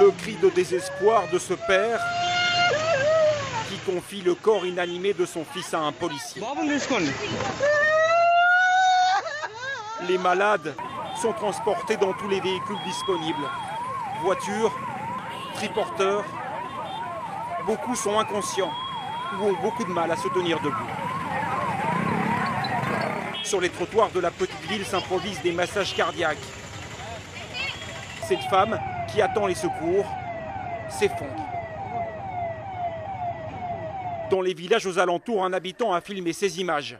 Le cri de désespoir de ce père qui confie le corps inanimé de son fils à un policier. Les malades sont transportés dans tous les véhicules disponibles. Voitures, triporteurs. Beaucoup sont inconscients ou ont beaucoup de mal à se tenir debout. Sur les trottoirs de la petite ville s'improvisent des massages cardiaques. Cette femme, qui attend les secours, s'effondre. Dans les villages aux alentours, un habitant a filmé ces images.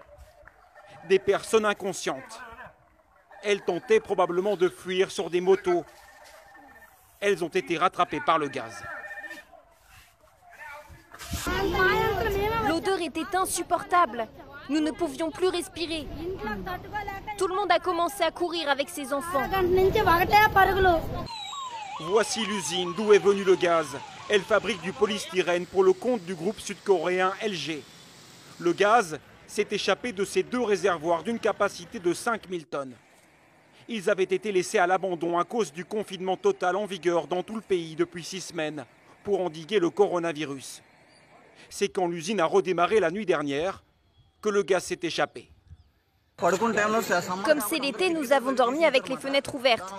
Des personnes inconscientes. Elles tentaient probablement de fuir sur des motos. Elles ont été rattrapées par le gaz. L'odeur était insupportable. Nous ne pouvions plus respirer. Tout le monde a commencé à courir avec ses enfants. Voici l'usine d'où est venu le gaz. Elle fabrique du polystyrène pour le compte du groupe sud-coréen LG. Le gaz s'est échappé de ces deux réservoirs d'une capacité de 5000 tonnes. Ils avaient été laissés à l'abandon à cause du confinement total en vigueur dans tout le pays depuis six semaines pour endiguer le coronavirus. C'est quand l'usine a redémarré la nuit dernière que le gaz s'est échappé. Comme c'est l'été, nous avons dormi avec les fenêtres ouvertes.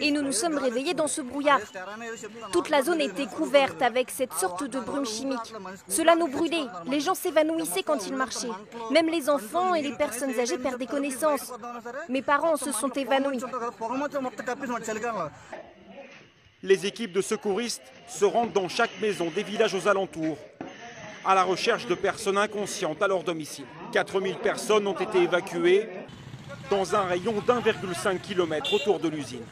Et nous nous sommes réveillés dans ce brouillard. Toute la zone était couverte avec cette sorte de brume chimique. Cela nous brûlait. Les gens s'évanouissaient quand ils marchaient. Même les enfants et les personnes âgées perdaient connaissance. Mes parents se sont évanouis. Les équipes de secouristes se rendent dans chaque maison des villages aux alentours à la recherche de personnes inconscientes à leur domicile. 4000 personnes ont été évacuées dans un rayon d'1,5 km autour de l'usine.